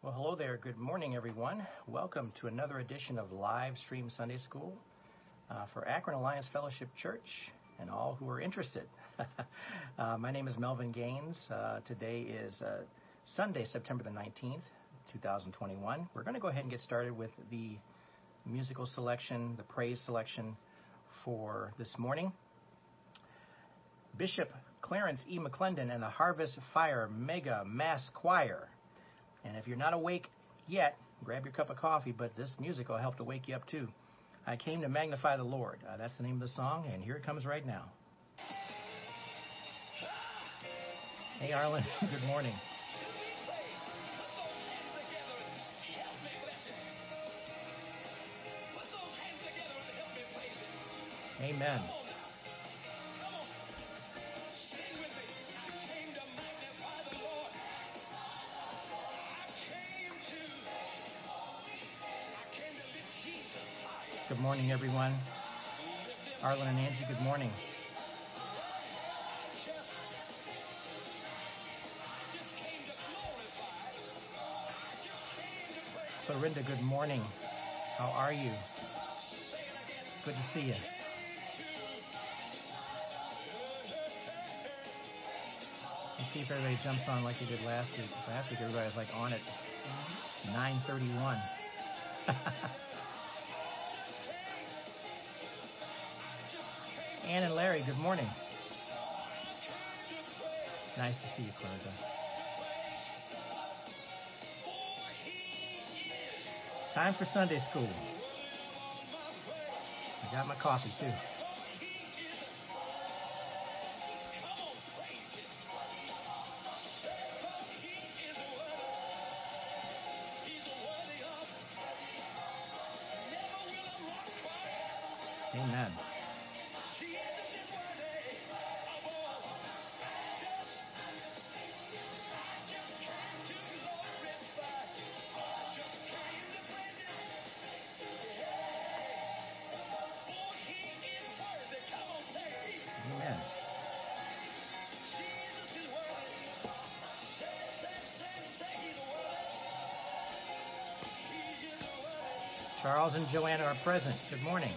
Well, hello there. Good morning, everyone. Welcome to another edition of Live Stream Sunday School uh, for Akron Alliance Fellowship Church and all who are interested. uh, my name is Melvin Gaines. Uh, today is uh, Sunday, September the 19th, 2021. We're going to go ahead and get started with the musical selection, the praise selection for this morning. Bishop Clarence E. McClendon and the Harvest Fire Mega Mass Choir and if you're not awake yet, grab your cup of coffee, but this music will help to wake you up too. I came to magnify the Lord. Uh, that's the name of the song, and here it comes right now. Hey, Arlen, good morning. Amen. Morning, everyone. Arlen and Angie, good morning. Florinda, good morning. How are you? Good to see you. Let's see if everybody jumps on like they did last week. Last week, everybody was like on it. 9:31. Ann and Larry, good morning. Nice to see you, Clarissa. Time for Sunday school. I got my coffee too. And Joanna are present. Good morning.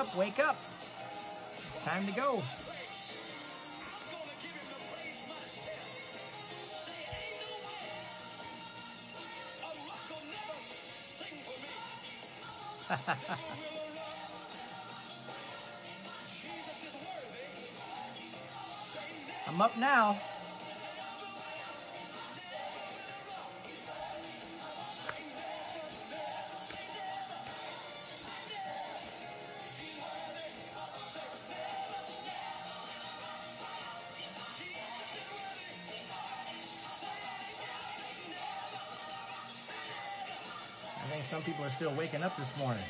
Up, wake up. Time to go. I'm up now. Some people are still waking up this morning.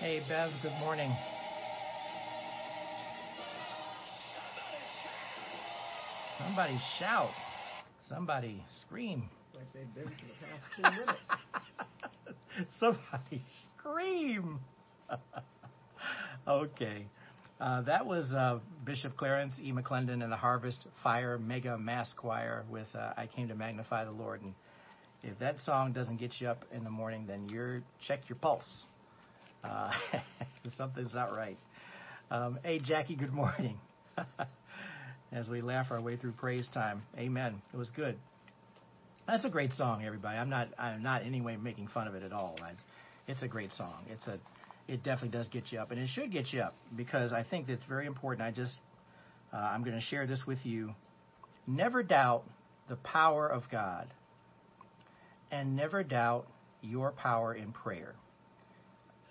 Hey, Bev, good morning. Somebody shout. Somebody scream. like they've been for the past two minutes. Somebody scream. okay. Uh, that was uh, Bishop Clarence E. McClendon and the Harvest Fire Mega Mass Choir with uh, I Came to Magnify the Lord. And if that song doesn't get you up in the morning, then you're check your pulse. Uh, something's not right. Um, hey, Jackie, good morning. As we laugh our way through praise time. Amen. It was good. That's a great song, everybody. I'm not I'm not in any way making fun of it at all. I, it's a great song. It's a it definitely does get you up, and it should get you up because I think that's very important. I just uh, I'm going to share this with you. Never doubt the power of God and never doubt your power in prayer.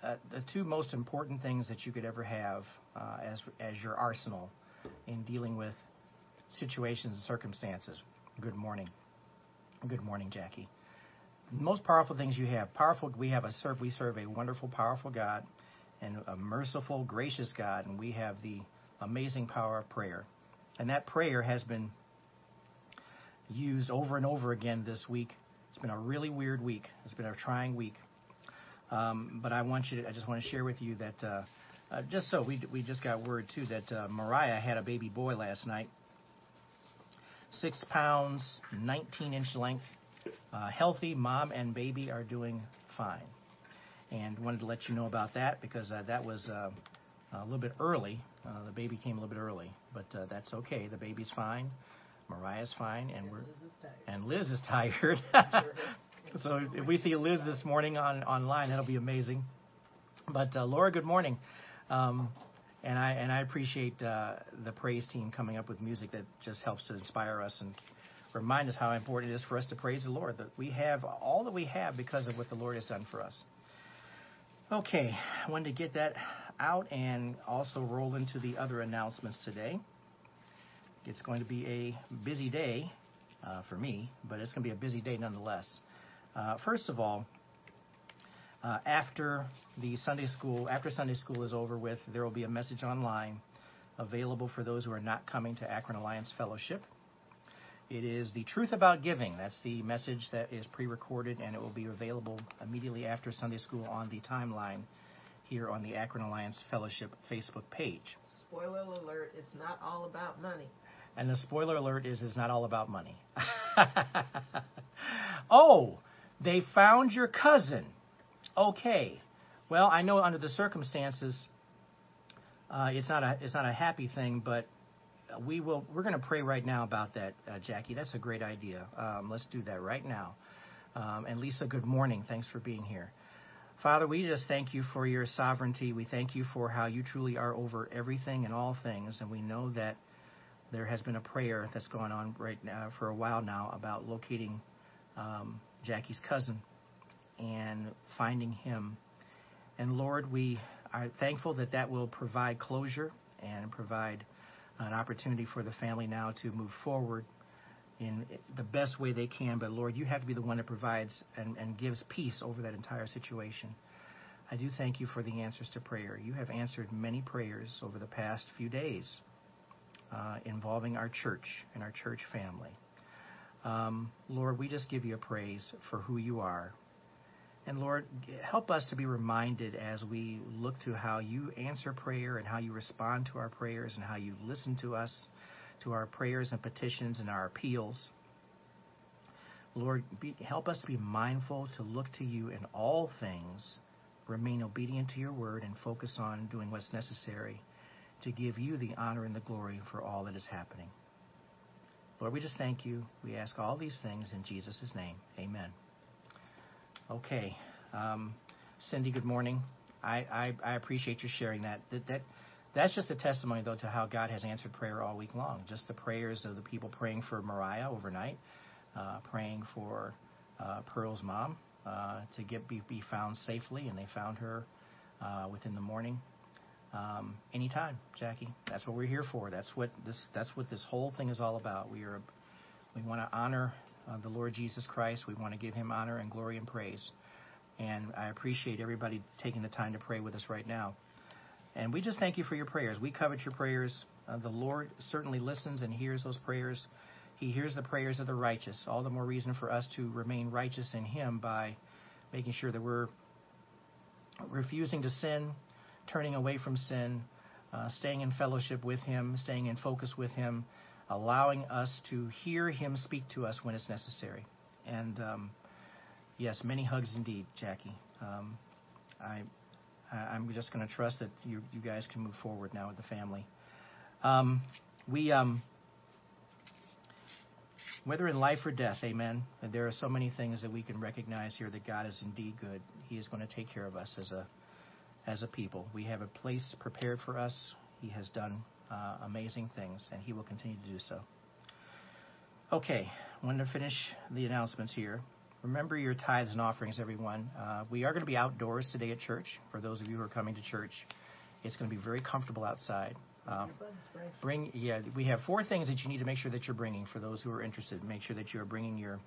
Uh, the two most important things that you could ever have uh, as as your arsenal in dealing with situations and circumstances. Good morning. Good morning, Jackie. Most powerful things you have. Powerful. We have a serve. We serve a wonderful, powerful God, and a merciful, gracious God, and we have the amazing power of prayer. And that prayer has been used over and over again this week. It's been a really weird week. It's been a trying week. Um, but I want you to, I just want to share with you that, uh, uh, just so we, we just got word too that uh, Mariah had a baby boy last night. Six pounds, 19 inch length, uh, healthy. Mom and baby are doing fine. And wanted to let you know about that because uh, that was uh, a little bit early. Uh, the baby came a little bit early, but uh, that's okay. The baby's fine. Mariah's fine, and, And we're Liz and Liz is tired. so if we see Liz this morning on online, that'll be amazing. But uh, Laura, good morning. Um, and I and I appreciate uh, the praise team coming up with music that just helps to inspire us and remind us how important it is for us to praise the Lord. That we have all that we have because of what the Lord has done for us. Okay, I wanted to get that out and also roll into the other announcements today. It's going to be a busy day uh, for me, but it's going to be a busy day nonetheless. Uh, first of all, uh, after the Sunday school, after Sunday school is over with, there will be a message online available for those who are not coming to Akron Alliance Fellowship. It is the truth about giving. That's the message that is pre-recorded, and it will be available immediately after Sunday school on the timeline here on the Akron Alliance Fellowship Facebook page. Spoiler alert, it's not all about money. And the spoiler alert is it's not all about money. oh, they found your cousin. Okay. Well, I know under the circumstances, uh, it's not a it's not a happy thing, but we will we're going to pray right now about that, uh, Jackie. That's a great idea. Um, let's do that right now. Um, and Lisa, good morning. Thanks for being here. Father, we just thank you for your sovereignty. We thank you for how you truly are over everything and all things, and we know that there has been a prayer that's going on right now for a while now about locating um, Jackie's cousin and finding him. And Lord, we are thankful that that will provide closure and provide an opportunity for the family now to move forward in the best way they can. But Lord, you have to be the one that provides and, and gives peace over that entire situation. I do thank you for the answers to prayer. You have answered many prayers over the past few days uh, involving our church and our church family. Um, Lord, we just give you a praise for who you are. And Lord, help us to be reminded as we look to how you answer prayer and how you respond to our prayers and how you listen to us, to our prayers and petitions and our appeals. Lord, be, help us to be mindful to look to you in all things, remain obedient to your word, and focus on doing what's necessary to give you the honor and the glory for all that is happening. Lord, we just thank you. We ask all these things in Jesus' name. Amen. Okay. Um, Cindy, good morning. I, I, I, appreciate you sharing that. That, that. That's just a testimony, though, to how God has answered prayer all week long. Just the prayers of the people praying for Mariah overnight, uh, praying for uh, Pearl's mom uh, to get be, be found safely, and they found her uh, within the morning. Um, anytime, Jackie. That's what we're here for. That's what this. That's what this whole thing is all about. We are. We want to honor uh, the Lord Jesus Christ. We want to give Him honor and glory and praise. And I appreciate everybody taking the time to pray with us right now. And we just thank you for your prayers. We covet your prayers. Uh, the Lord certainly listens and hears those prayers. He hears the prayers of the righteous. All the more reason for us to remain righteous in Him by making sure that we're refusing to sin, turning away from sin, uh, staying in fellowship with Him, staying in focus with Him, allowing us to hear Him speak to us when it's necessary. And um, yes, many hugs indeed, Jackie. Um, I, I'm just going to trust that you, you guys can move forward now with the family. Um, we, um, whether in life or death, amen. There are so many things that we can recognize here that God is indeed good. He is going to take care of us as a as a people. We have a place prepared for us. He has done uh, amazing things, and He will continue to do so. Okay, I wanted to finish the announcements here. Remember your tithes and offerings, everyone. Uh, we are going to be outdoors today at church. For those of you who are coming to church, it's going to be very comfortable outside. Uh, Your bug spray. bring yeah we have four things that you need to make sure that you're bringing for those who are interested make sure that you're bringing your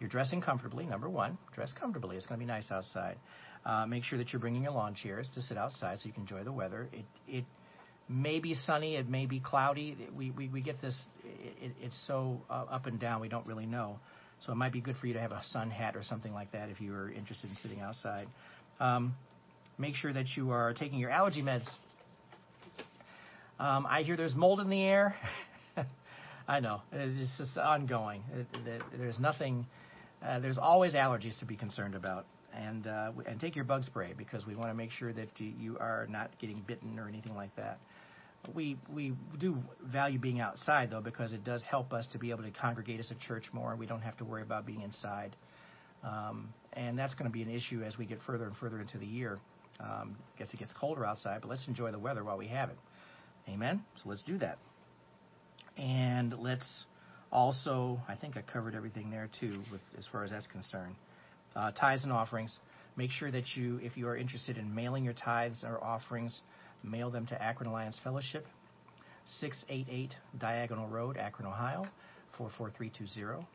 you're dressing comfortably number one dress comfortably it's going to be nice outside uh, make sure that you're bringing your lawn chairs to sit outside so you can enjoy the weather it it may be sunny it may be cloudy we we, we get this it, it's so uh, up and down we don't really know so it might be good for you to have a sun hat or something like that if you are interested in sitting outside um, make sure that you are taking your allergy meds um, I hear there's mold in the air. I know it's just ongoing. It, it, there's nothing. Uh, there's always allergies to be concerned about, and uh, and take your bug spray because we want to make sure that you are not getting bitten or anything like that. We we do value being outside though because it does help us to be able to congregate as a church more. We don't have to worry about being inside, um, and that's going to be an issue as we get further and further into the year. Um, I guess it gets colder outside, but let's enjoy the weather while we have it. Amen? So let's do that. And let's also, I think I covered everything there too, with, as far as that's concerned. Uh, tithes and offerings. Make sure that you, if you are interested in mailing your tithes or offerings, mail them to Akron Alliance Fellowship, 688 Diagonal Road, Akron, Ohio, 44320.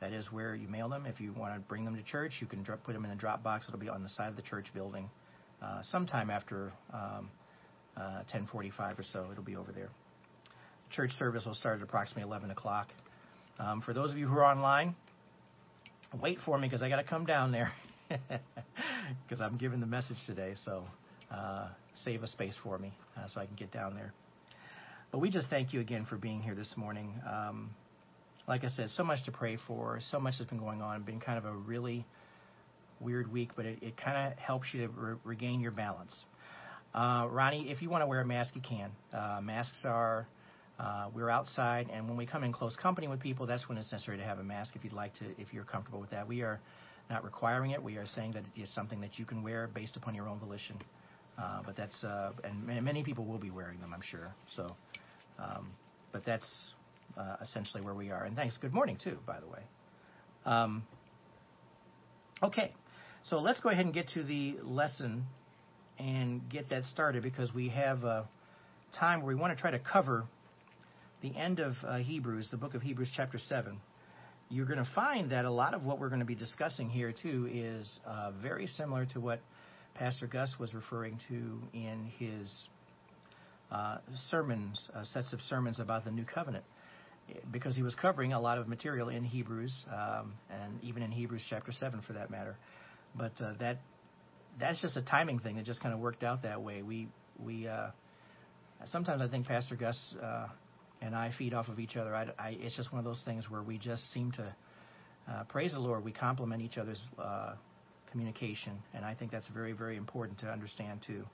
That is where you mail them. If you want to bring them to church, you can put them in a drop box. It'll be on the side of the church building uh, sometime after um, uh, 10:45 or so. It'll be over there. Church service will start at approximately 11 o'clock. Um, for those of you who are online, wait for me because I got to come down there because I'm giving the message today. So uh, save a space for me uh, so I can get down there. But we just thank you again for being here this morning. Um, like I said, so much to pray for, so much has been going on. Been kind of a really weird week, but it, it kind of helps you to re- regain your balance. Uh, Ronnie, if you want to wear a mask, you can. Uh, masks are, uh, we're outside, and when we come in close company with people, that's when it's necessary to have a mask if you'd like to, if you're comfortable with that. We are not requiring it. We are saying that it is something that you can wear based upon your own volition. Uh, but that's, uh, and many people will be wearing them, I'm sure. So, um, but that's uh, essentially where we are. And thanks. Good morning, too, by the way. Um, okay, so let's go ahead and get to the lesson and get that started because we have time where we want to try to cover the end of uh, Hebrews, the book of Hebrews, chapter 7. You're going to find that a lot of what we're going to be discussing here, too, is uh, very similar to what Pastor Gus was referring to in his uh, sermons, uh, sets of sermons about the new covenant, because he was covering a lot of material in Hebrews, um, and even in Hebrews chapter 7 for that matter. But uh, that that's just a timing thing that just kind of worked out that way. We we uh, sometimes I think Pastor Gus and I feed off of each other. I, I, it's just one of those things where we just seem to uh, praise the Lord. We complement each other's uh, communication, and I think that's very very important to understand too.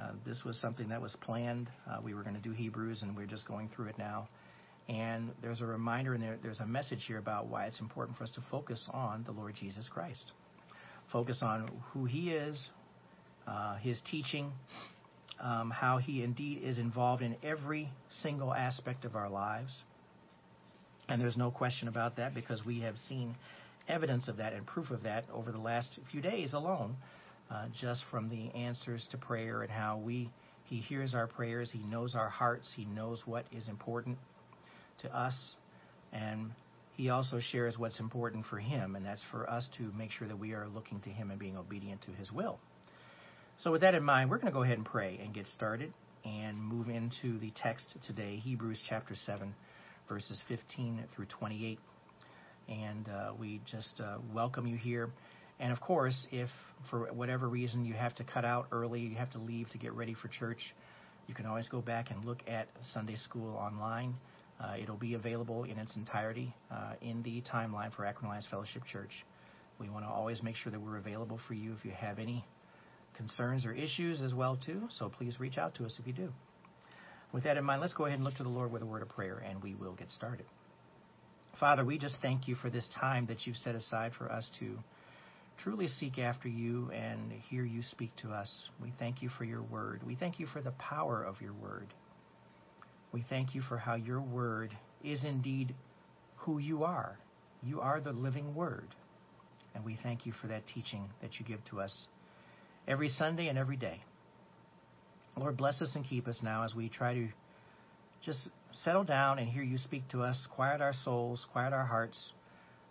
Uh, this was something that was planned. Uh, we were going to do Hebrews, and we're just going through it now. And there's a reminder, and there, there's a message here about why it's important for us to focus on the Lord Jesus Christ focus on who he is, uh, his teaching, um, how he indeed is involved in every single aspect of our lives. And there's no question about that because we have seen evidence of that and proof of that over the last few days alone, uh, just from the answers to prayer and how we he hears our prayers, he knows our hearts, he knows what is important to us, and he also shares what's important for him, and that's for us to make sure that we are looking to him and being obedient to his will. So, with that in mind, we're going to go ahead and pray and get started and move into the text today, Hebrews chapter 7, verses 15 through 28. And uh, we just uh, welcome you here. And of course, if for whatever reason you have to cut out early, you have to leave to get ready for church, you can always go back and look at Sunday School online. Uh, it'll be available in its entirety uh, in the timeline for Akron Alliance Fellowship Church. We want to always make sure that we're available for you if you have any concerns or issues as well too. So please reach out to us if you do. With that in mind, let's go ahead and look to the Lord with a word of prayer, and we will get started. Father, we just thank you for this time that you've set aside for us to truly seek after you and hear you speak to us. We thank you for your word. We thank you for the power of your word. We thank you for how your word is indeed who you are. You are the living Word. And we thank you for that teaching that you give to us every Sunday and every day. Lord, bless us and keep us now as we try to just settle down and hear you speak to us, quiet our souls, quiet our hearts,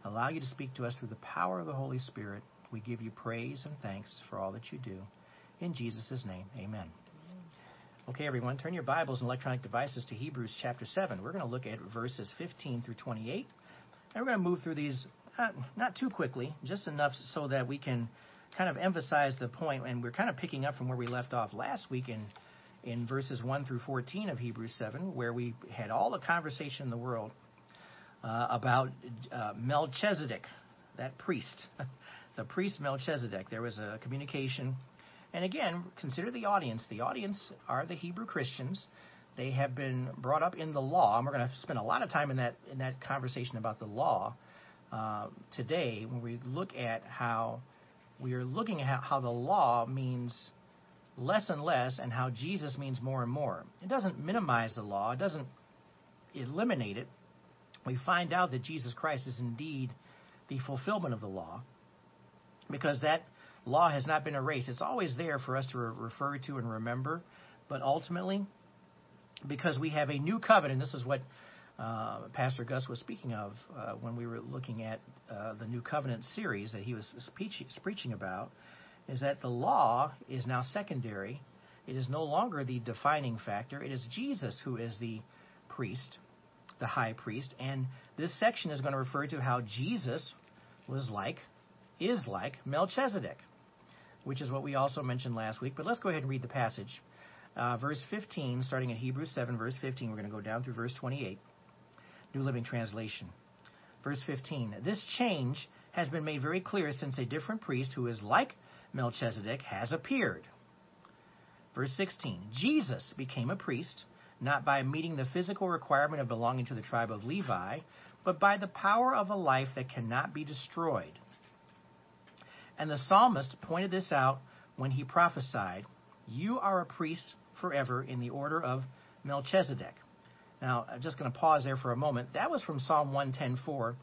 allow you to speak to us through the power of the Holy Spirit. We give you praise and thanks for all that you do. In Jesus' name, amen. Okay, everyone, turn your Bibles and electronic devices to Hebrews chapter 7. We're going to look at verses 15 through 28. And we're going to move through these not, not too quickly, just enough so that we can kind of emphasize the point, and we're kind of picking up from where we left off last week in in verses 1 through 14 of Hebrews 7, where we had all the conversation in the world uh, about uh, Melchizedek, that priest, the priest Melchizedek. There was a communication. And again, consider the audience. The audience are the Hebrew Christians. They have been brought up in the law, and we're going to spend a lot of time in that in that conversation about the law uh, today when we look at how we are looking at how the law means less and less and how Jesus means more and more. It doesn't minimize the law, it doesn't eliminate it. We find out that Jesus Christ is indeed the fulfillment of the law because that law has not been erased. It's always there for us to re- refer to and remember, but ultimately, because we have a new covenant, this is what uh, Pastor Gus was speaking of uh, when we were looking at uh, the New Covenant series that he was preaching about, is that the law is now secondary. It is no longer the defining factor. It is Jesus who is the priest, the high priest. And this section is going to refer to how Jesus was like, is like Melchizedek, which is what we also mentioned last week. But let's go ahead and read the passage. Uh, verse 15, starting at Hebrews 7, verse 15, we're going to go down through verse 28. New Living Translation. Verse 15 This change has been made very clear since a different priest who is like Melchizedek has appeared. Verse 16 Jesus became a priest, not by meeting the physical requirement of belonging to the tribe of Levi, but by the power of a life that cannot be destroyed. And the psalmist pointed this out when he prophesied, You are a priest forever in the order of Melchizedek. Now, I'm just going to pause there for a moment. That was from Psalm 110:4.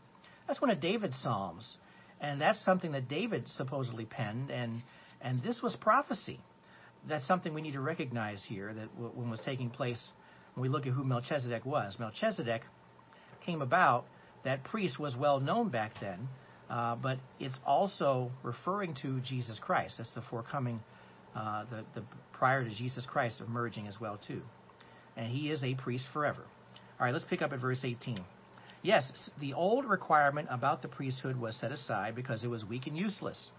That's one of David's psalms, and that's something that David supposedly penned, and and this was prophecy. That's something we need to recognize here that when was taking place when we look at who Melchizedek was. Melchizedek came about. That priest was well known back then, uh, but it's also referring to Jesus Christ. That's the forecoming, uh, the the prior to Jesus Christ emerging as well too and he is a priest forever. All right, let's pick up at verse 18. Yes, the old requirement about the priesthood was set aside because it was weak and useless.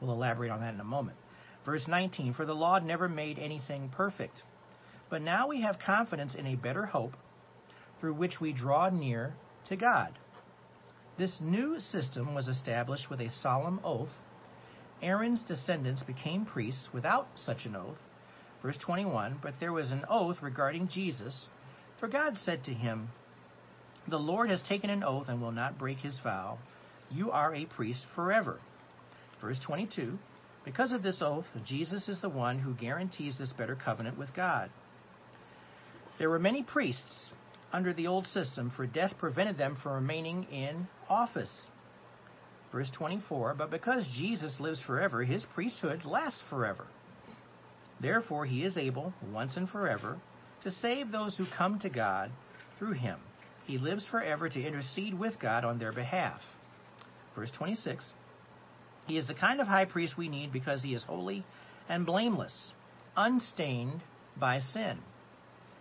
We'll elaborate on that in a moment. Verse 19 For the law never made anything perfect. But now we have confidence in a better hope through which we draw near to God. This new system was established with a solemn oath. Aaron's descendants became priests without such an oath Verse 21 But there was an oath regarding Jesus, for God said to him, The Lord has taken an oath and will not break his vow. You are a priest forever. Verse 22 Because of this oath, Jesus is the one who guarantees this better covenant with God. There were many priests under the old system, for death prevented them from remaining in office. Verse 24 But because Jesus lives forever, his priesthood lasts forever. Therefore, he is able, once and forever, to save those who come to God through him. He lives forever to intercede with God on their behalf. Verse 26 He is the kind of high priest we need because he is holy and blameless, unstained by sin.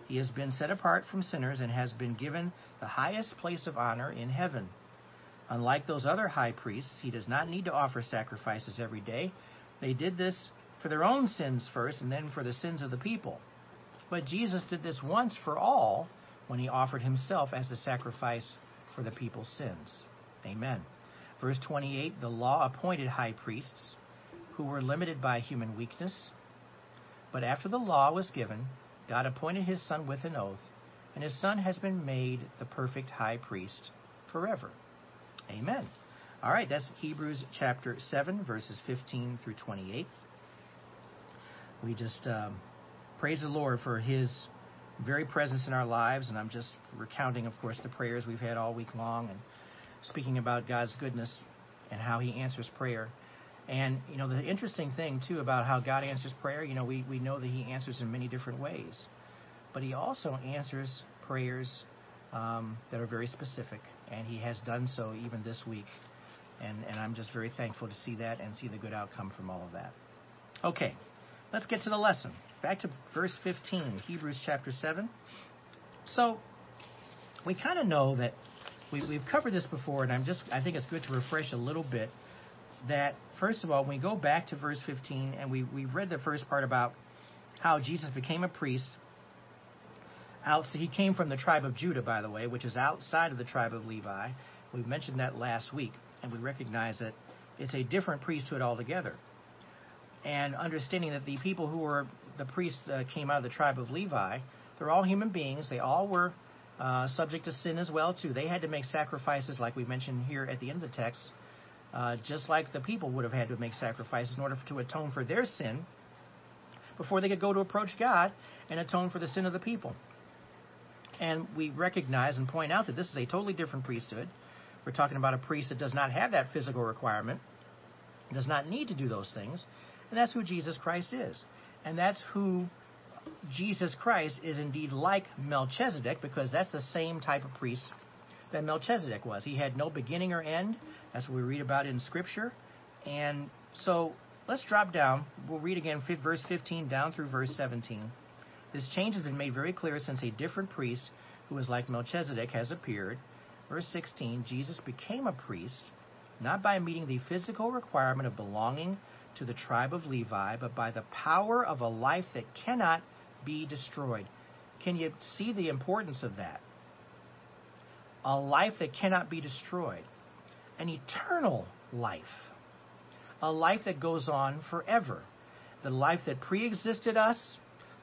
He has been set apart from sinners and has been given the highest place of honor in heaven. Unlike those other high priests, he does not need to offer sacrifices every day. They did this for their own sins first and then for the sins of the people. But Jesus did this once for all when he offered himself as the sacrifice for the people's sins. Amen. Verse 28 The law appointed high priests who were limited by human weakness. But after the law was given, God appointed his Son with an oath, and his Son has been made the perfect high priest forever. Amen. All right, that's Hebrews chapter 7, verses 15 through 28 we just um, praise the Lord for His very presence in our lives. And I'm just recounting, of course, the prayers we've had all week long and speaking about God's goodness and how He answers prayer. And, you know, the interesting thing, too, about how God answers prayer, you know, we, we know that He answers in many different ways. But He also answers prayers um, that are very specific. And He has done so even this week. And, and I'm just very thankful to see that and see the good outcome from all of that. Okay, let's get to the lesson. Back to verse 15, Hebrews chapter 7. So, we kind of know that we, we've covered this before, and I'm just I think it's good to refresh a little bit. That first of all, when we go back to verse 15, and we we read the first part about how Jesus became a priest. Out, so he came from the tribe of Judah, by the way, which is outside of the tribe of Levi. We mentioned that last week, and we recognize that it's a different priesthood altogether. And understanding that the people who were the priests uh, came out of the tribe of Levi, they're all human beings. They all were uh, subject to sin as well too. They had to make sacrifices, like we mentioned here at the end of the text, uh, just like the people would have had to make sacrifices in order to atone for their sin before they could go to approach God and atone for the sin of the people. And we recognize and point out that this is a totally different priesthood. We're talking about a priest that does not have that physical requirement, does not need to do those things, and that's who Jesus Christ is. And that's who Jesus Christ is indeed like Melchizedek because that's the same type of priest that Melchizedek was. He had no beginning or end. That's what we read about in Scripture. And so let's drop down. We'll read again verse 15 down through verse 17. This change has been made very clear since a different priest who was like Melchizedek has appeared. Verse 16 Jesus became a priest not by meeting the physical requirement of belonging to the tribe of Levi, but by the power of a life that cannot be destroyed. Can you see the importance of that? A life that cannot be destroyed, an eternal life, a life that goes on forever, the life that pre-existed us,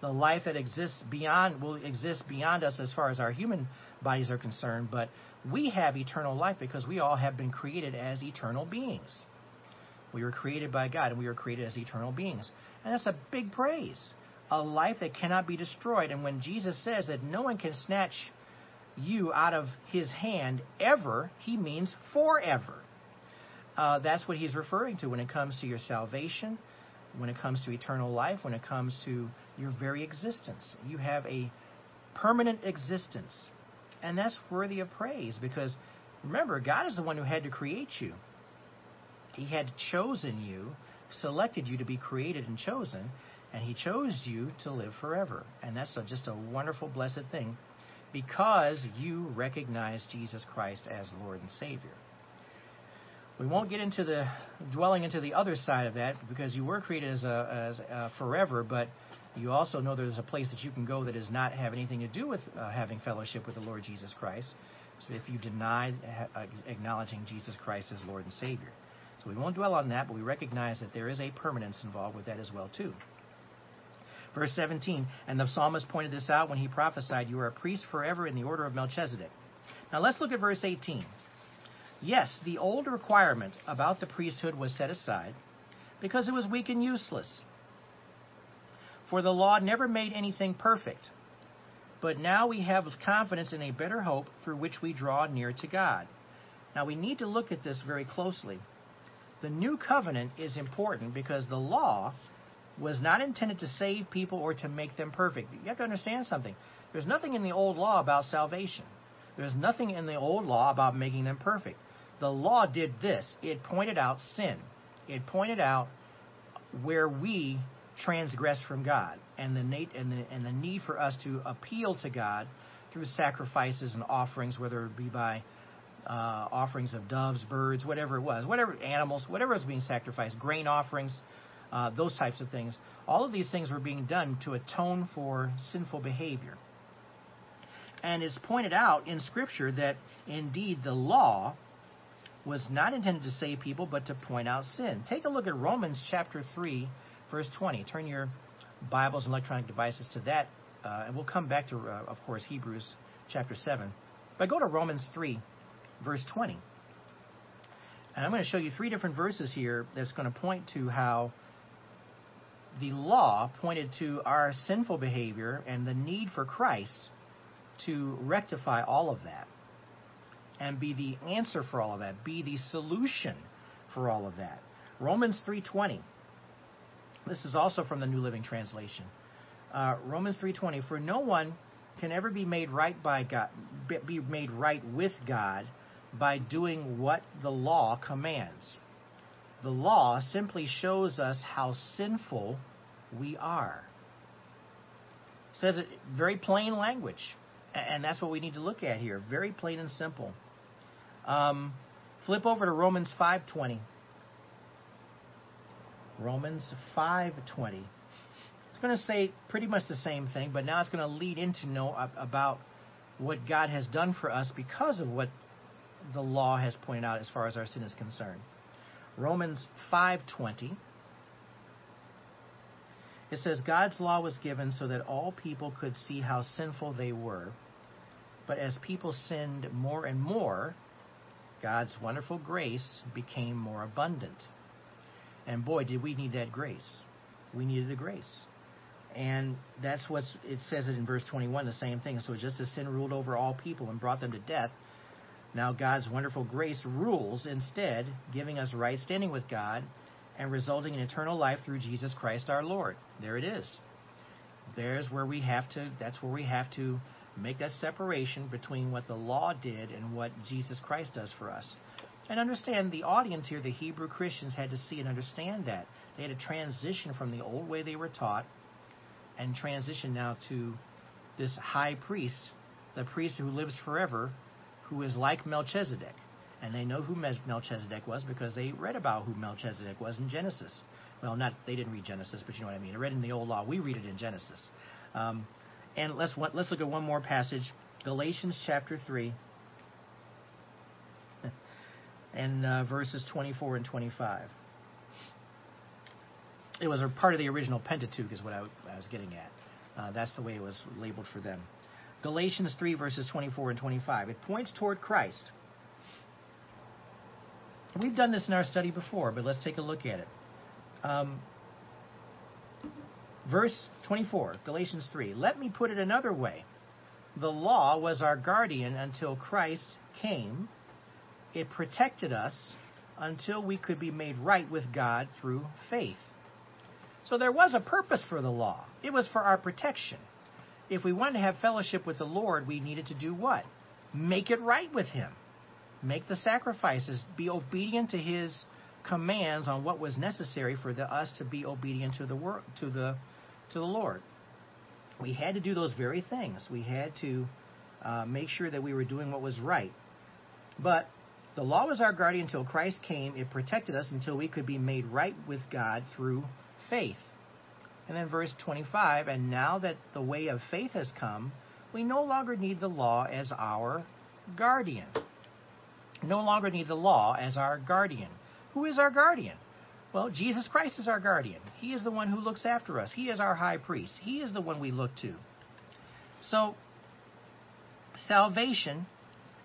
the life that exists beyond will exist beyond us as far as our human bodies are concerned, but we have eternal life because we all have been created as eternal beings. We were created by God and we were created as eternal beings. And that's a big praise. A life that cannot be destroyed. And when Jesus says that no one can snatch you out of his hand ever, he means forever. Uh, that's what he's referring to when it comes to your salvation, when it comes to eternal life, when it comes to your very existence. You have a permanent existence. And that's worthy of praise because remember, God is the one who had to create you. He had chosen you, selected you to be created and chosen, and He chose you to live forever. And that's a, just a wonderful, blessed thing because you recognize Jesus Christ as Lord and Savior. We won't get into the dwelling into the other side of that because you were created as a, as a forever, but you also know there's a place that you can go that does not have anything to do with uh, having fellowship with the Lord Jesus Christ. So if you deny uh, acknowledging Jesus Christ as Lord and Savior. So we won't dwell on that, but we recognize that there is a permanence involved with that as well too. Verse 17, and the psalmist pointed this out when he prophesied, You are a priest forever in the order of Melchizedek. Now let's look at verse 18. Yes, the old requirement about the priesthood was set aside because it was weak and useless. For the law never made anything perfect. But now we have confidence in a better hope through which we draw near to God. Now we need to look at this very closely. The new covenant is important because the law was not intended to save people or to make them perfect. You have to understand something. There's nothing in the old law about salvation. There's nothing in the old law about making them perfect. The law did this. It pointed out sin. It pointed out where we transgress from God and the, and the, and the need for us to appeal to God through sacrifices and offerings, whether it be by uh, offerings of doves, birds, whatever it was, whatever animals, whatever was being sacrificed, grain offerings, uh, those types of things. All of these things were being done to atone for sinful behavior. And it's pointed out in Scripture that indeed the law was not intended to save people, but to point out sin. Take a look at Romans chapter 3, verse 20. Turn your Bibles and electronic devices to that, uh, and we'll come back to, uh, of course, Hebrews chapter 7. But go to Romans 3, verse 20. And I'm going to show you three different verses here that's going to point to how the law pointed to our sinful behavior and the need for Christ to rectify all of that and be the answer for all of that, be the solution for all of that. Romans 3:20. This is also from the New Living Translation. Uh, Romans 3:20. For no one can ever be made right by God, be made right with God by doing what the law commands. The law simply shows us how sinful we are. It says it very plain language, and that's what we need to look at here. Very plain and simple. Um, flip over to Romans 5:20. Romans 5:20. It's going to say pretty much the same thing, but now it's going to lead into know about what God has done for us because of what the law has pointed out as far as our sin is concerned. Romans 5:20 it says God's law was given so that all people could see how sinful they were. But as people sinned more and more, God's wonderful grace became more abundant. And boy, did we need that grace. We needed the grace. And that's what it says it in verse 21, the same thing. So just as sin ruled over all people and brought them to death, now God's wonderful grace rules instead, giving us right standing with God and resulting in eternal life through Jesus Christ our Lord. There it is. There's where we have to that's where we have to make that separation between what the law did and what Jesus Christ does for us. And understand the audience here, the Hebrew Christians had to see and understand that. They had to transition from the old way they were taught and transition now to this high priest, the priest who lives forever, who is like Melchizedek. And they know who Melchizedek was because they read about who Melchizedek was in Genesis. Well, not they didn't read Genesis, but you know what I mean. They read in the old law. We read it in Genesis. Um, and let's let's look at one more passage, Galatians chapter three, and uh, verses 24 and 25. It was a part of the original Pentateuch, is what I, I was getting at. Uh, that's the way it was labeled for them. Galatians 3, verses 24 and 25. It points toward Christ. We've done this in our study before, but let's take a look at it. Um, verse 24, Galatians 3. Let me put it another way. The law was our guardian until Christ came. It protected us until we could be made right with God through faith. So there was a purpose for the law. It was for our protection. If we wanted to have fellowship with the Lord, we needed to do what? Make it right with Him. Make the sacrifices. Be obedient to His commands on what was necessary for the, us to be obedient to the work to the to the Lord. We had to do those very things. We had to uh, make sure that we were doing what was right. But the law was our guardian until Christ came. It protected us until we could be made right with God through faith. And then verse 25, and now that the way of faith has come, we no longer need the law as our guardian. No longer need the law as our guardian. Who is our guardian? Well, Jesus Christ is our guardian. He is the one who looks after us. He is our high priest. He is the one we look to. So, salvation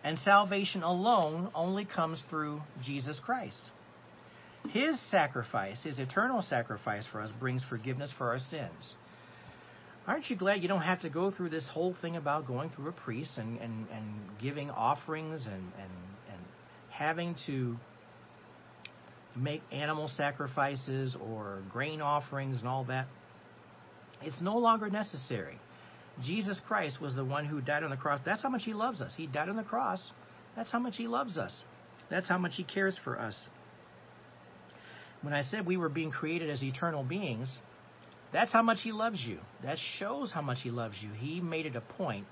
and salvation alone only comes through Jesus Christ. His sacrifice, his eternal sacrifice for us, brings forgiveness for our sins. Aren't you glad you don't have to go through this whole thing about going through a priest and, and, and giving offerings and, and, and having to make animal sacrifices or grain offerings and all that? It's no longer necessary. Jesus Christ was the one who died on the cross. That's how much he loves us. He died on the cross. That's how much he loves us. That's how much he cares for us. When I said we were being created as eternal beings, that's how much He loves you. That shows how much He loves you. He made it a point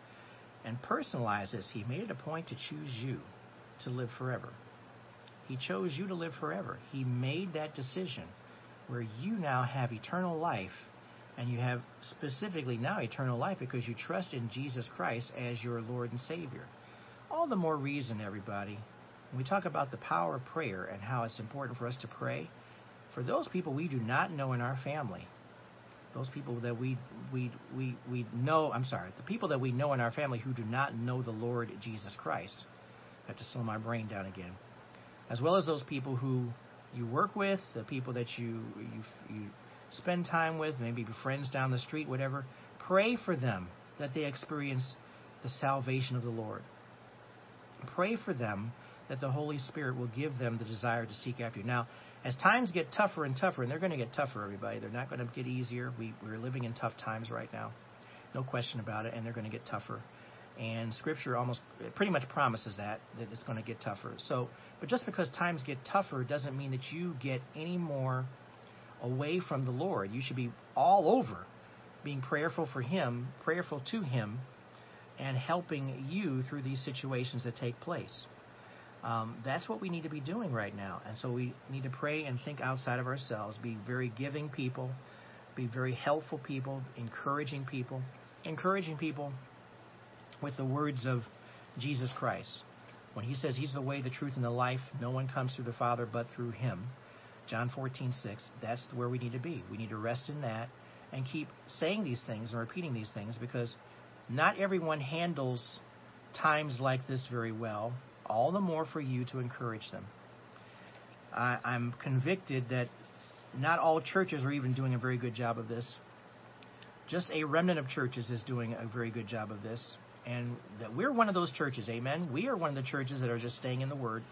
and personalized this. He made it a point to choose you to live forever. He chose you to live forever. He made that decision where you now have eternal life and you have specifically now eternal life because you trust in Jesus Christ as your Lord and Savior. All the more reason, everybody, when we talk about the power of prayer and how it's important for us to pray, for those people we do not know in our family, those people that we we we we know, I'm sorry, the people that we know in our family who do not know the Lord Jesus Christ. I have to slow my brain down again. As well as those people who you work with, the people that you you you spend time with, maybe friends down the street, whatever. Pray for them that they experience the salvation of the Lord. Pray for them that the Holy Spirit will give them the desire to seek after you. Now, as times get tougher and tougher, and they're going to get tougher, everybody, they're not going to get easier. We, we're living in tough times right now. No question about it, and they're going to get tougher. And Scripture almost pretty much promises that that it's going to get tougher. So, but just because times get tougher doesn't mean that you get any more away from the Lord. You should be all over being prayerful for Him, prayerful to Him, and helping you through these situations that take place. Um, that's what we need to be doing right now. And so we need to pray and think outside of ourselves, be very giving people, be very helpful people, encouraging people, encouraging people with the words of Jesus Christ. When he says he's the way, the truth, and the life, no one comes through the Father but through him. John 14, 6, that's where we need to be. We need to rest in that and keep saying these things and repeating these things because not everyone handles times like this very well. All the more for you to encourage them. I, I'm convicted that not all churches are even doing a very good job of this. Just a remnant of churches is doing a very good job of this and that we're one of those churches. Amen. We are one of the churches that are just staying in the Word.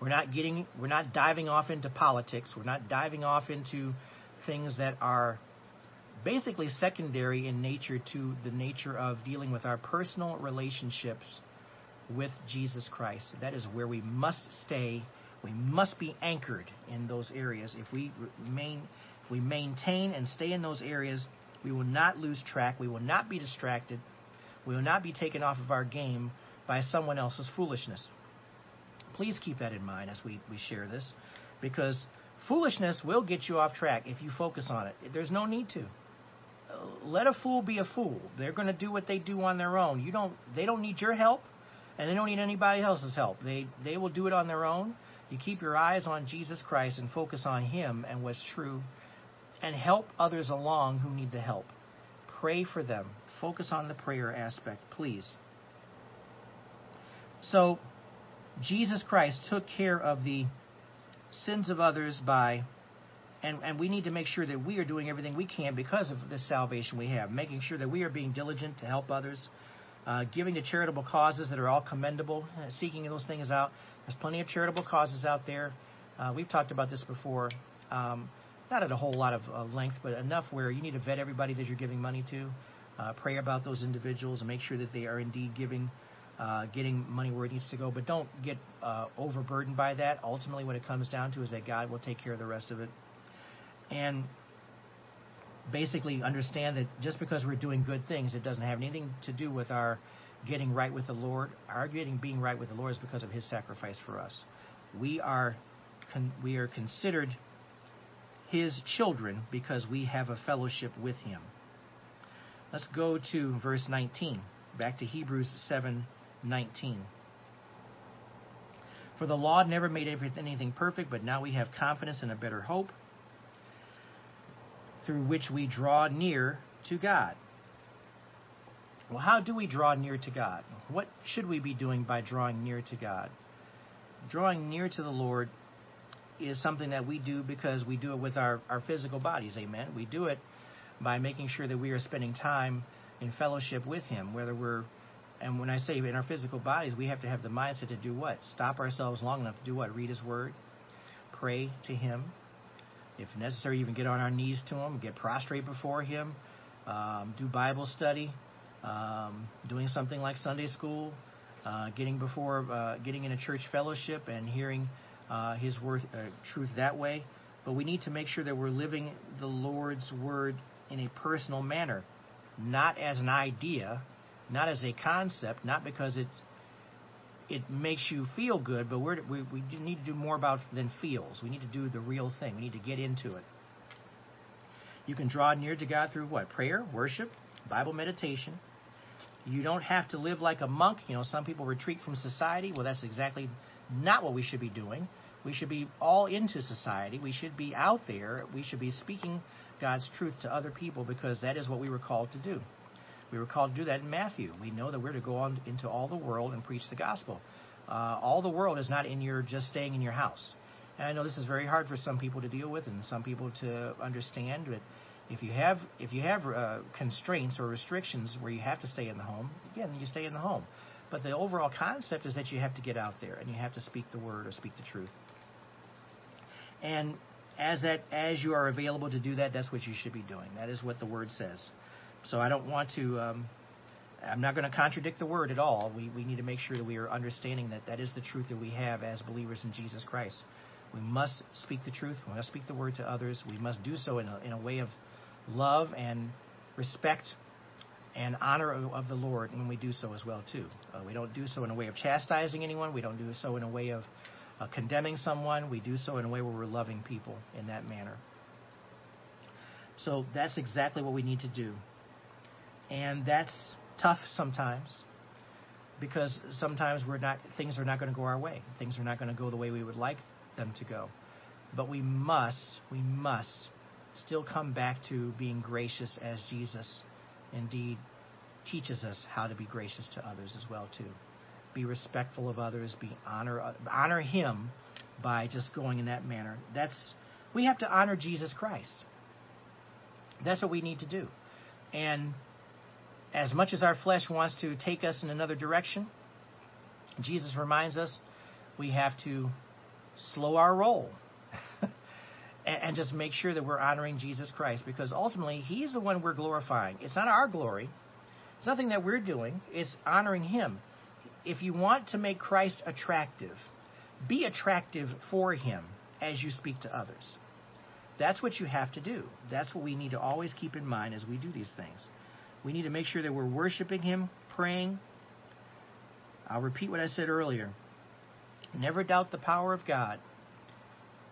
We're not getting, we're not diving off into politics. We're not diving off into things that are basically secondary in nature to the nature of dealing with our personal relationships with Jesus Christ. That is where we must stay. We must be anchored in those areas. If we remain, if we maintain and stay in those areas, we will not lose track. We will not be distracted. We will not be taken off of our game by someone else's foolishness. Please keep that in mind as we, we share this, because foolishness will get you off track if you focus on it. There's no need to. Let a fool be a fool. They're going to do what they do on their own. You don't. They don't need your help, and they don't need anybody else's help. They they will do it on their own. You keep your eyes on Jesus Christ and focus on Him and what's true, and help others along who need the help. Pray for them. Focus on the prayer aspect, please. So, Jesus Christ took care of the sins of others by, and, and we need to make sure that we are doing everything we can because of the salvation we have, making sure that we are being diligent to help others, uh, giving to charitable causes that are all commendable, uh, seeking those things out. There's plenty of charitable causes out there. Uh, we've talked about this before. Um, not at a whole lot of uh, length, but enough where you need to vet everybody that you're giving money to. Uh, pray about those individuals and make sure that they are indeed giving, uh, getting money where it needs to go. But don't get overburdened by that. Ultimately, what it comes down to is that God will take care of the rest of it. And basically understand that just because we're doing good things, it doesn't have anything to do with our getting right with the Lord. Our getting being right with the Lord is because of His sacrifice for us. We are con- we are considered His children because we have a fellowship with Him. Let's go to verse 19. Back to Hebrews 7:19. For the law never made anything perfect, but now we have confidence in a better hope through which we draw near to God. Well, how do we draw near to God? What should we be doing by drawing near to God? Drawing near to the Lord is something that we do because we do it with our, our physical bodies, amen. We do it by making sure that we are spending time in fellowship with Him, whether we're and when I say in our physical bodies, we have to have the mindset to do what? Stop ourselves long enough to do what? Read His Word, pray to Him. If necessary, even get on our knees to Him, get prostrate before Him, um, do Bible study, um, doing something like Sunday school, uh, getting before, uh, getting in a church fellowship and hearing uh, His word, uh, truth that way. But we need to make sure that we're living the Lord's Word in a personal manner, not as an idea, not as a concept, not because it's it makes you feel good, but we we need to do more about than feels. We need to do the real thing. We need to get into it. You can draw near to God through what? Prayer, worship, Bible meditation. You don't have to live like a monk. You know, some people retreat from society. Well, that's exactly not what we should be doing. We should be all into society. We should be out there. We should be speaking God's truth to other people because that is what we were called to do. We were called to do that in Matthew. We know that we're to go on into all the world and preach the gospel. Uh, all the world is not in your just staying in your house. And I know this is very hard for some people to deal with and some people to understand, but if you have if you have uh, constraints or restrictions where you have to stay in the home, again, you stay in the home. But the overall concept is that you have to get out there and you have to speak the word or speak the truth. And as that as you are available to do that, that's what you should be doing. That is what the word says. So I don't want to. Um, I'm not going to contradict the word at all. We we need to make sure that we are understanding that that is the truth that we have as believers in Jesus Christ. We must speak the truth. We must speak the word to others. We must do so in a, in a way of love and respect and honor of the Lord when we do so as well too. Uh, we don't do so in a way of chastising anyone. We don't do so in a way of uh, condemning someone. We do so in a way where we're loving people in that manner. So that's exactly what we need to do. And that's tough sometimes because sometimes we're not things are not going to go our way. Things are not going to go the way we would like them to go. But we must, we must still come back to being gracious as Jesus indeed teaches us how to be gracious to others as well too be respectful of others, be honor honor Him by just going in that manner. That's we have to honor Jesus Christ. That's what we need to do. And as much as our flesh wants to take us in another direction, Jesus reminds us we have to slow our roll and just make sure that we're honoring Jesus Christ because ultimately He's the one we're glorifying. It's not our glory. It's nothing that we're doing. It's honoring Him if you want to make Christ attractive, be attractive for him as you speak to others. That's what you have to do. That's what we need to always keep in mind as we do these things. We need to make sure that we're worshiping him, praying. I'll repeat what I said earlier. Never doubt the power of God,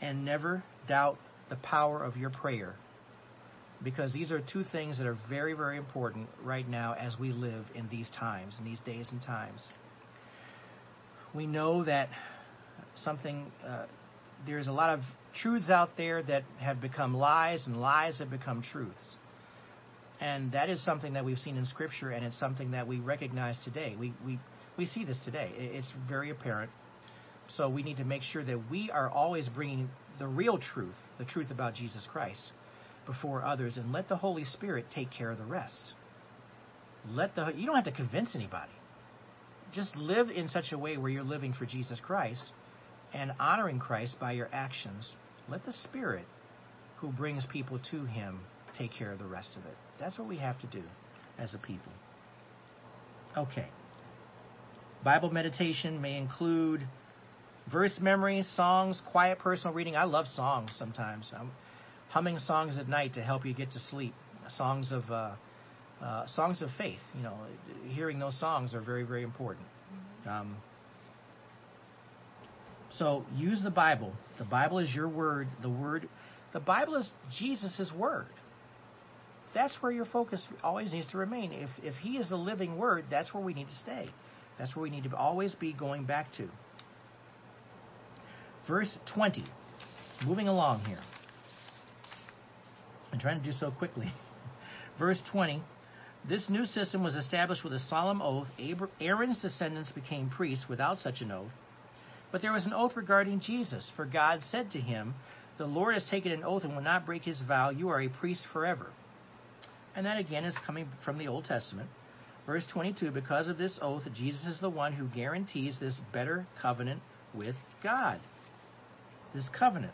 and never doubt the power of your prayer. Because these are two things that are very, very important right now as we live in these times, in these days and times we know that something uh, there's a lot of truths out there that have become lies and lies have become truths and that is something that we've seen in scripture and it's something that we recognize today. We we we see this today. It's very apparent. So we need to make sure that we are always bringing the real truth the truth about Jesus Christ before others and let the holy spirit take care of the rest. Let the you don't have to convince anybody. Just live in such a way where you're living for Jesus Christ and honoring Christ by your actions. Let the Spirit who brings people to Him take care of the rest of it. That's what we have to do as a people. Okay. Bible meditation may include verse memory, songs, quiet personal reading. I love songs sometimes. I'm humming songs at night to help you get to sleep. Songs of uh, uh, songs of faith. You know, hearing those songs are very, very important. Um, so use the Bible. The Bible is your word. The word, the Bible is Jesus' word. That's where your focus always needs to remain. If if He is the living word, that's where we need to stay. That's where we need to always be going back to. Verse 20. Moving along here. I'm trying to do so quickly. Verse 20. This new system was established with a solemn oath. Aaron's descendants became priests without such an oath. But there was an oath regarding Jesus, for God said to him, The Lord has taken an oath and will not break his vow. You are a priest forever. And that again is coming from the Old Testament. Verse 22 Because of this oath, Jesus is the one who guarantees this better covenant with God. This covenant.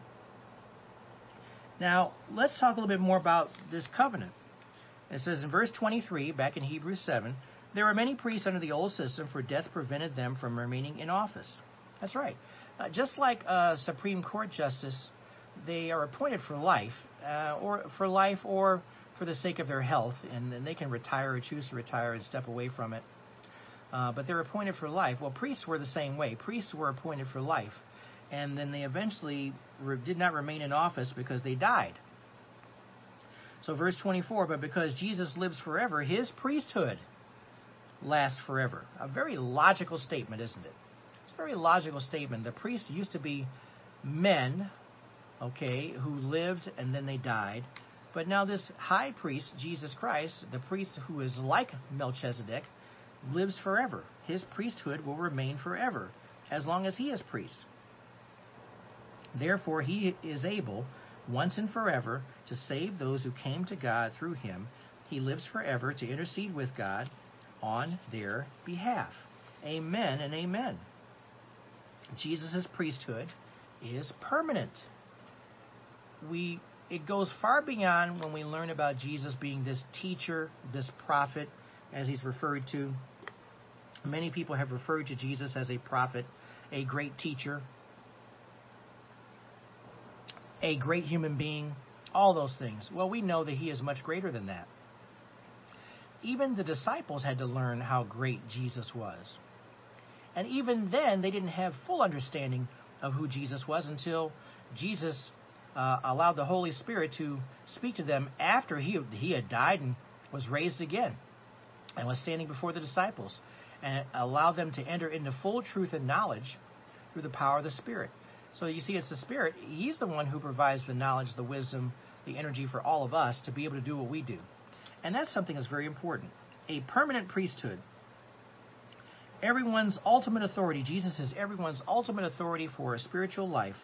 Now, let's talk a little bit more about this covenant. It says in verse 23, back in Hebrews 7, there were many priests under the old system, for death prevented them from remaining in office. That's right. Uh, just like a Supreme Court justice, they are appointed for life, uh, or for life, or for the sake of their health, and then they can retire or choose to retire and step away from it. Uh, but they're appointed for life. Well, priests were the same way. Priests were appointed for life, and then they eventually re- did not remain in office because they died. So, verse 24, but because Jesus lives forever, his priesthood lasts forever. A very logical statement, isn't it? It's a very logical statement. The priests used to be men, okay, who lived and then they died. But now, this high priest, Jesus Christ, the priest who is like Melchizedek, lives forever. His priesthood will remain forever as long as he is priest. Therefore, he is able, once and forever, to save those who came to God through him. He lives forever to intercede with God on their behalf. Amen and amen. Jesus' priesthood is permanent. We it goes far beyond when we learn about Jesus being this teacher, this prophet, as he's referred to. Many people have referred to Jesus as a prophet, a great teacher, a great human being, all those things. Well, we know that he is much greater than that. Even the disciples had to learn how great Jesus was. And even then, they didn't have full understanding of who Jesus was until Jesus uh, allowed the Holy Spirit to speak to them after he, he had died and was raised again and was standing before the disciples and allowed them to enter into full truth and knowledge through the power of the Spirit. So you see, it's the Spirit. He's the one who provides the knowledge, the wisdom, the energy for all of us to be able to do what we do. And that's something that's very important. A permanent priesthood. Everyone's ultimate authority. Jesus is everyone's ultimate authority for a spiritual life.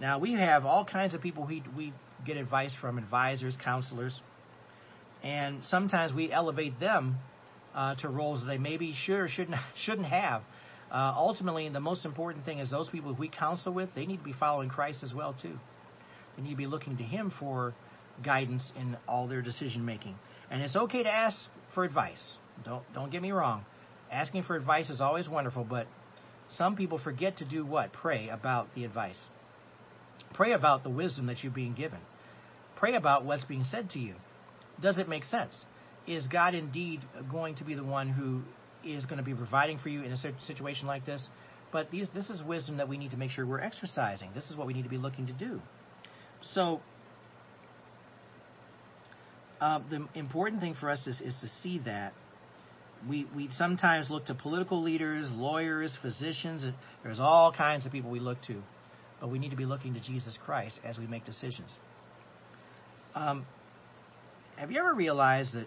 Now, we have all kinds of people we, we get advice from advisors, counselors, and sometimes we elevate them uh, to roles they maybe should or shouldn't, shouldn't have. Uh, ultimately, the most important thing is those people we counsel with, they need to be following Christ as well, too. They need to be looking to Him for guidance in all their decision making. And it's okay to ask for advice. Don't don't get me wrong. Asking for advice is always wonderful, but some people forget to do what? Pray about the advice. Pray about the wisdom that you're being given. Pray about what's being said to you. Does it make sense? Is God indeed going to be the one who is going to be providing for you in a situation like this? But these, this is wisdom that we need to make sure we're exercising. This is what we need to be looking to do. So, uh, the important thing for us is, is to see that we, we sometimes look to political leaders, lawyers, physicians. There's all kinds of people we look to. But we need to be looking to Jesus Christ as we make decisions. Um, have you ever realized that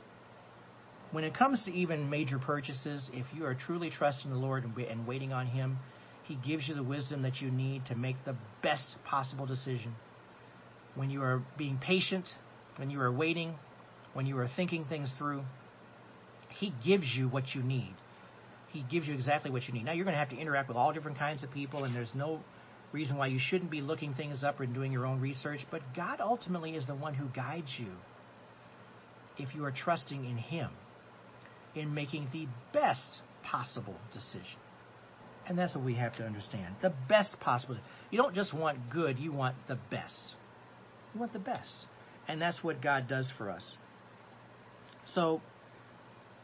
when it comes to even major purchases, if you are truly trusting the Lord and waiting on Him, He gives you the wisdom that you need to make the best possible decision. When you are being patient, when you are waiting, when you are thinking things through, He gives you what you need. He gives you exactly what you need. Now, you're going to have to interact with all different kinds of people, and there's no reason why you shouldn't be looking things up and doing your own research, but God ultimately is the one who guides you if you are trusting in Him in making the best possible decision. And that's what we have to understand. The best possible. You don't just want good, you want the best. You want the best. And that's what God does for us. So,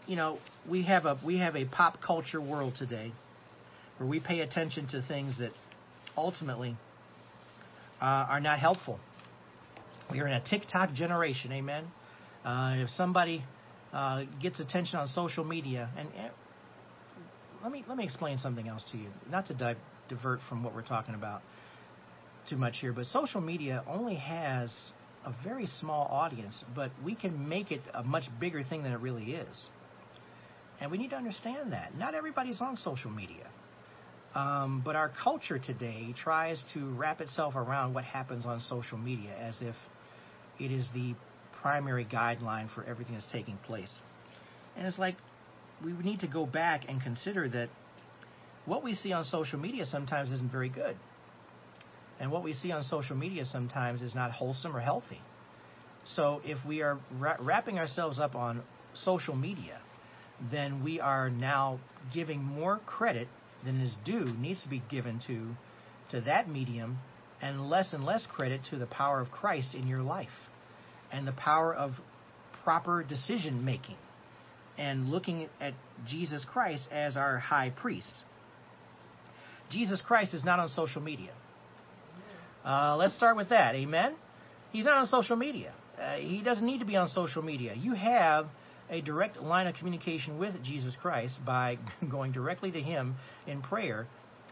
you know, we have a we have a pop culture world today where we pay attention to things that ultimately uh, are not helpful. We are in a TikTok generation, amen. Uh, if somebody uh, gets attention on social media, and uh, let me let me explain something else to you, not to di- divert from what we're talking about too much here, but social media only has a very small audience, but we can make it a much bigger thing than it really is. And we need to understand that. Not everybody's on social media. Um, but our culture today tries to wrap itself around what happens on social media as if it is the primary guideline for everything that's taking place. And it's like we need to go back and consider that what we see on social media sometimes isn't very good. And what we see on social media sometimes is not wholesome or healthy. So if we are ra- wrapping ourselves up on social media, then we are now giving more credit than is due needs to be given to to that medium and less and less credit to the power of Christ in your life and the power of proper decision making and looking at Jesus Christ as our high priest. Jesus Christ is not on social media. Uh, let's start with that. Amen? He's not on social media. Uh, he doesn't need to be on social media. You have a direct line of communication with Jesus Christ by going directly to Him in prayer.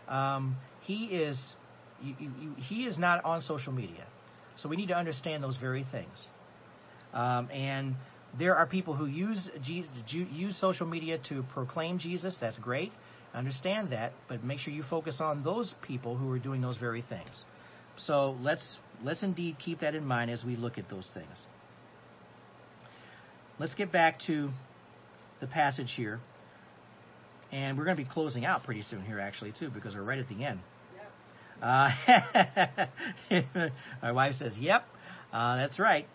Um, he is you, you, he is not on social media, so we need to understand those very things. Um, and there are people who use Jesus, use social media to proclaim Jesus. That's great. Understand that, but make sure you focus on those people who are doing those very things. So let's let's indeed keep that in mind as we look at those things. Let's get back to the passage here. And we're going to be closing out pretty soon here, actually, too, because we're right at the end. Uh, my wife says, "Yep, uh, that's right."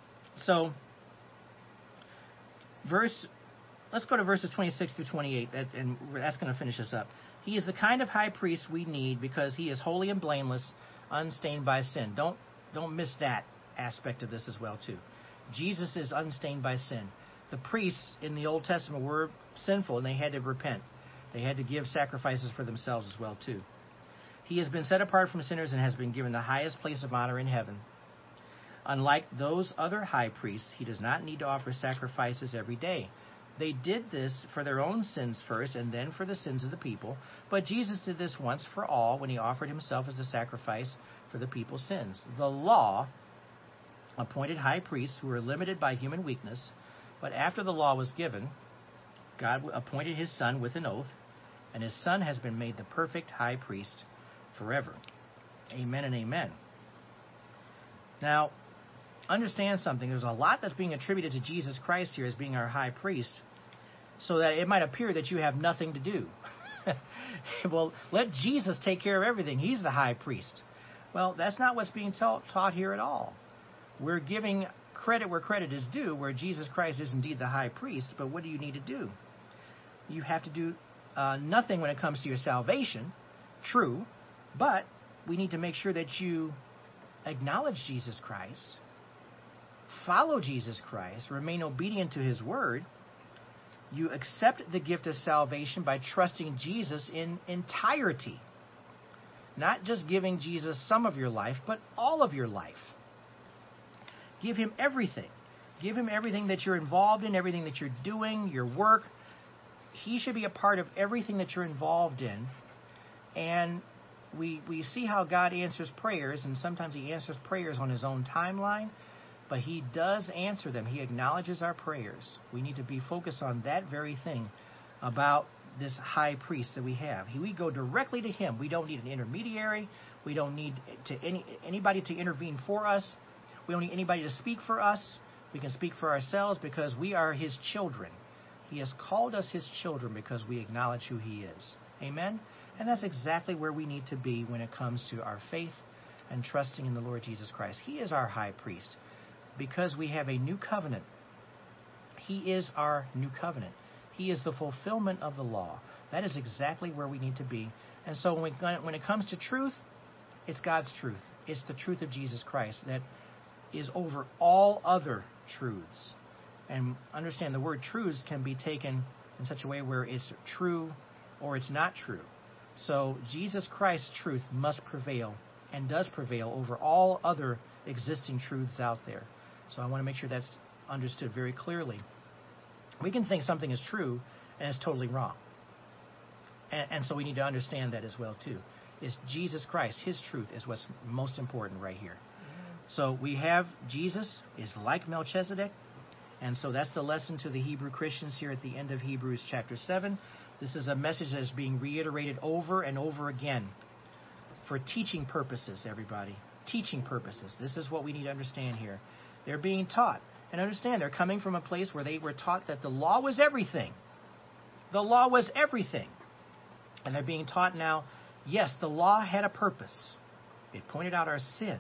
So, verse, let's go to verses 26 through 28, and that's going to finish us up. He is the kind of high priest we need because he is holy and blameless, unstained by sin. Don't don't miss that aspect of this as well too. Jesus is unstained by sin. The priests in the Old Testament were sinful and they had to repent. They had to give sacrifices for themselves as well too. He has been set apart from sinners and has been given the highest place of honor in heaven. Unlike those other high priests, he does not need to offer sacrifices every day. They did this for their own sins first and then for the sins of the people. But Jesus did this once for all when he offered himself as a sacrifice for the people's sins. The law appointed high priests who were limited by human weakness, but after the law was given, God appointed his son with an oath, and his son has been made the perfect high priest forever. Amen and amen. Now, understand something. There's a lot that's being attributed to Jesus Christ here as being our high priest, so that it might appear that you have nothing to do. well, let Jesus take care of everything. He's the high priest. Well, that's not what's being taught, here at all. We're giving credit where credit is due, where Jesus Christ is indeed the high priest, but what do you need to do? You have to do uh, nothing when it comes to your salvation, true, but we need to make sure that you acknowledge Jesus Christ, follow Jesus Christ, remain obedient to his word. You accept the gift of salvation by trusting Jesus in entirety. Not just giving Jesus some of your life, but all of your life. Give him everything. Give him everything that you're involved in, everything that you're doing, your work. He should be a part of everything that you're involved in. And we we see how God answers prayers, and sometimes He answers prayers on His own timeline, but He does answer them. He acknowledges our prayers. We need to be focused on that very thing about this high priest that we have. We go directly to Him. We don't need an intermediary. We don't need to any anybody to intervene for us. We don't need anybody to speak for us. We can speak for ourselves because we are His children. He has called us His children because we acknowledge who He is. Amen. And that's exactly where we need to be when it comes to our faith and trusting in the Lord Jesus Christ. He is our high priest because we have a new covenant. He is our new covenant. He is the fulfillment of the law. That is exactly where we need to be. And so when, we, when it comes to truth, it's God's truth. It's the truth of Jesus Christ that is over all other truths. And understand the word truths can be taken in such a way where it's true or it's not true. So Jesus Christ's truth must prevail and does prevail over all other existing truths out there. So I want to make sure that's understood very clearly. We can think something is true and it's totally wrong. And, and so we need to understand that as well too. Is Jesus Christ, His truth is what's most important right here. So we have Jesus is like Melchizedek, and so that's the lesson to the Hebrew Christians here at the end of Hebrews chapter 7. This is a message that is being reiterated over and over again for teaching purposes, everybody. Teaching purposes. This is what we need to understand here. They're being taught. And understand, they're coming from a place where they were taught that the law was everything. The law was everything. And they're being taught now, yes, the law had a purpose. It pointed out our sin.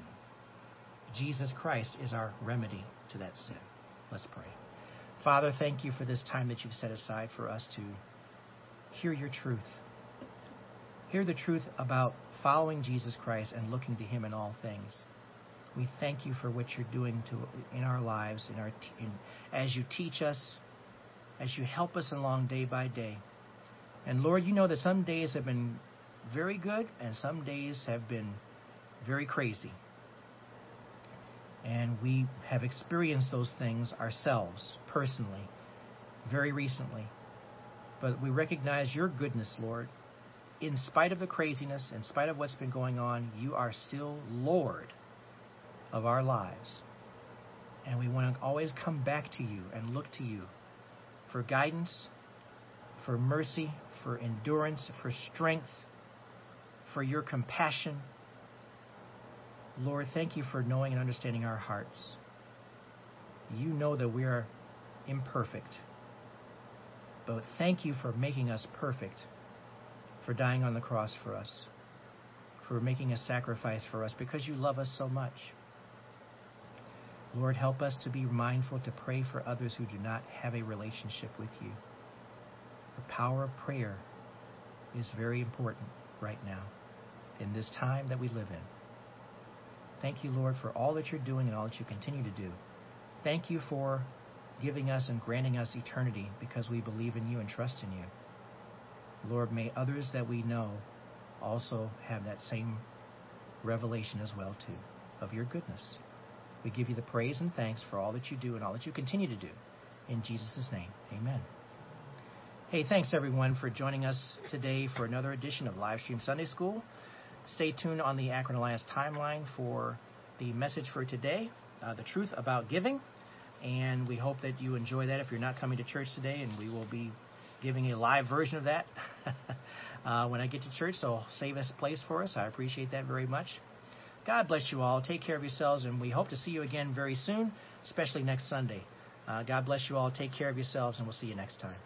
Jesus Christ is our remedy to that sin. Let's pray. Father, thank you for this time that you've set aside for us to hear your truth. Hear the truth about following Jesus Christ and looking to him in all things. We thank you for what you're doing to in our lives, in our in, as you teach us, as you help us along day by day. And Lord, you know that some days have been very good and some days have been very crazy. And we have experienced those things ourselves, personally, very recently. But we recognize your goodness, Lord. In spite of the craziness, in spite of what's been going on, you are still Lord of our lives. And we want to always come back to you and look to you for guidance, for mercy, for endurance, for strength, for your compassion. Lord, thank you for knowing and understanding our hearts. You know that we are imperfect. But thank you for making us perfect, for dying on the cross for us, for making a sacrifice for us, because you love us so much. Lord, help us to be mindful to pray for others who do not have a relationship with you. The power of prayer is very important right now in this time that we live in. Thank you, Lord, for all that you're doing and all that you continue to do. Thank you for giving us and granting us eternity because we believe in you and trust in you. Lord, may others that we know also have that same revelation as well too of your goodness. We give you the praise and thanks for all that you do and all that you continue to do. In Jesus' name, amen. Hey, thanks everyone for joining us today for another edition of Livestream Sunday School. Stay tuned on the Akron Alliance timeline for the message for today, uh, the truth about giving. And we hope that you enjoy that if you're not coming to church today, and we will be giving a live version of that uh, when I get to church. So save us a place for us. I appreciate that very much. God bless you all. Take care of yourselves, and we hope to see you again very soon, especially next Sunday. Uh, God bless you all. Take care of yourselves, and we'll see you next time.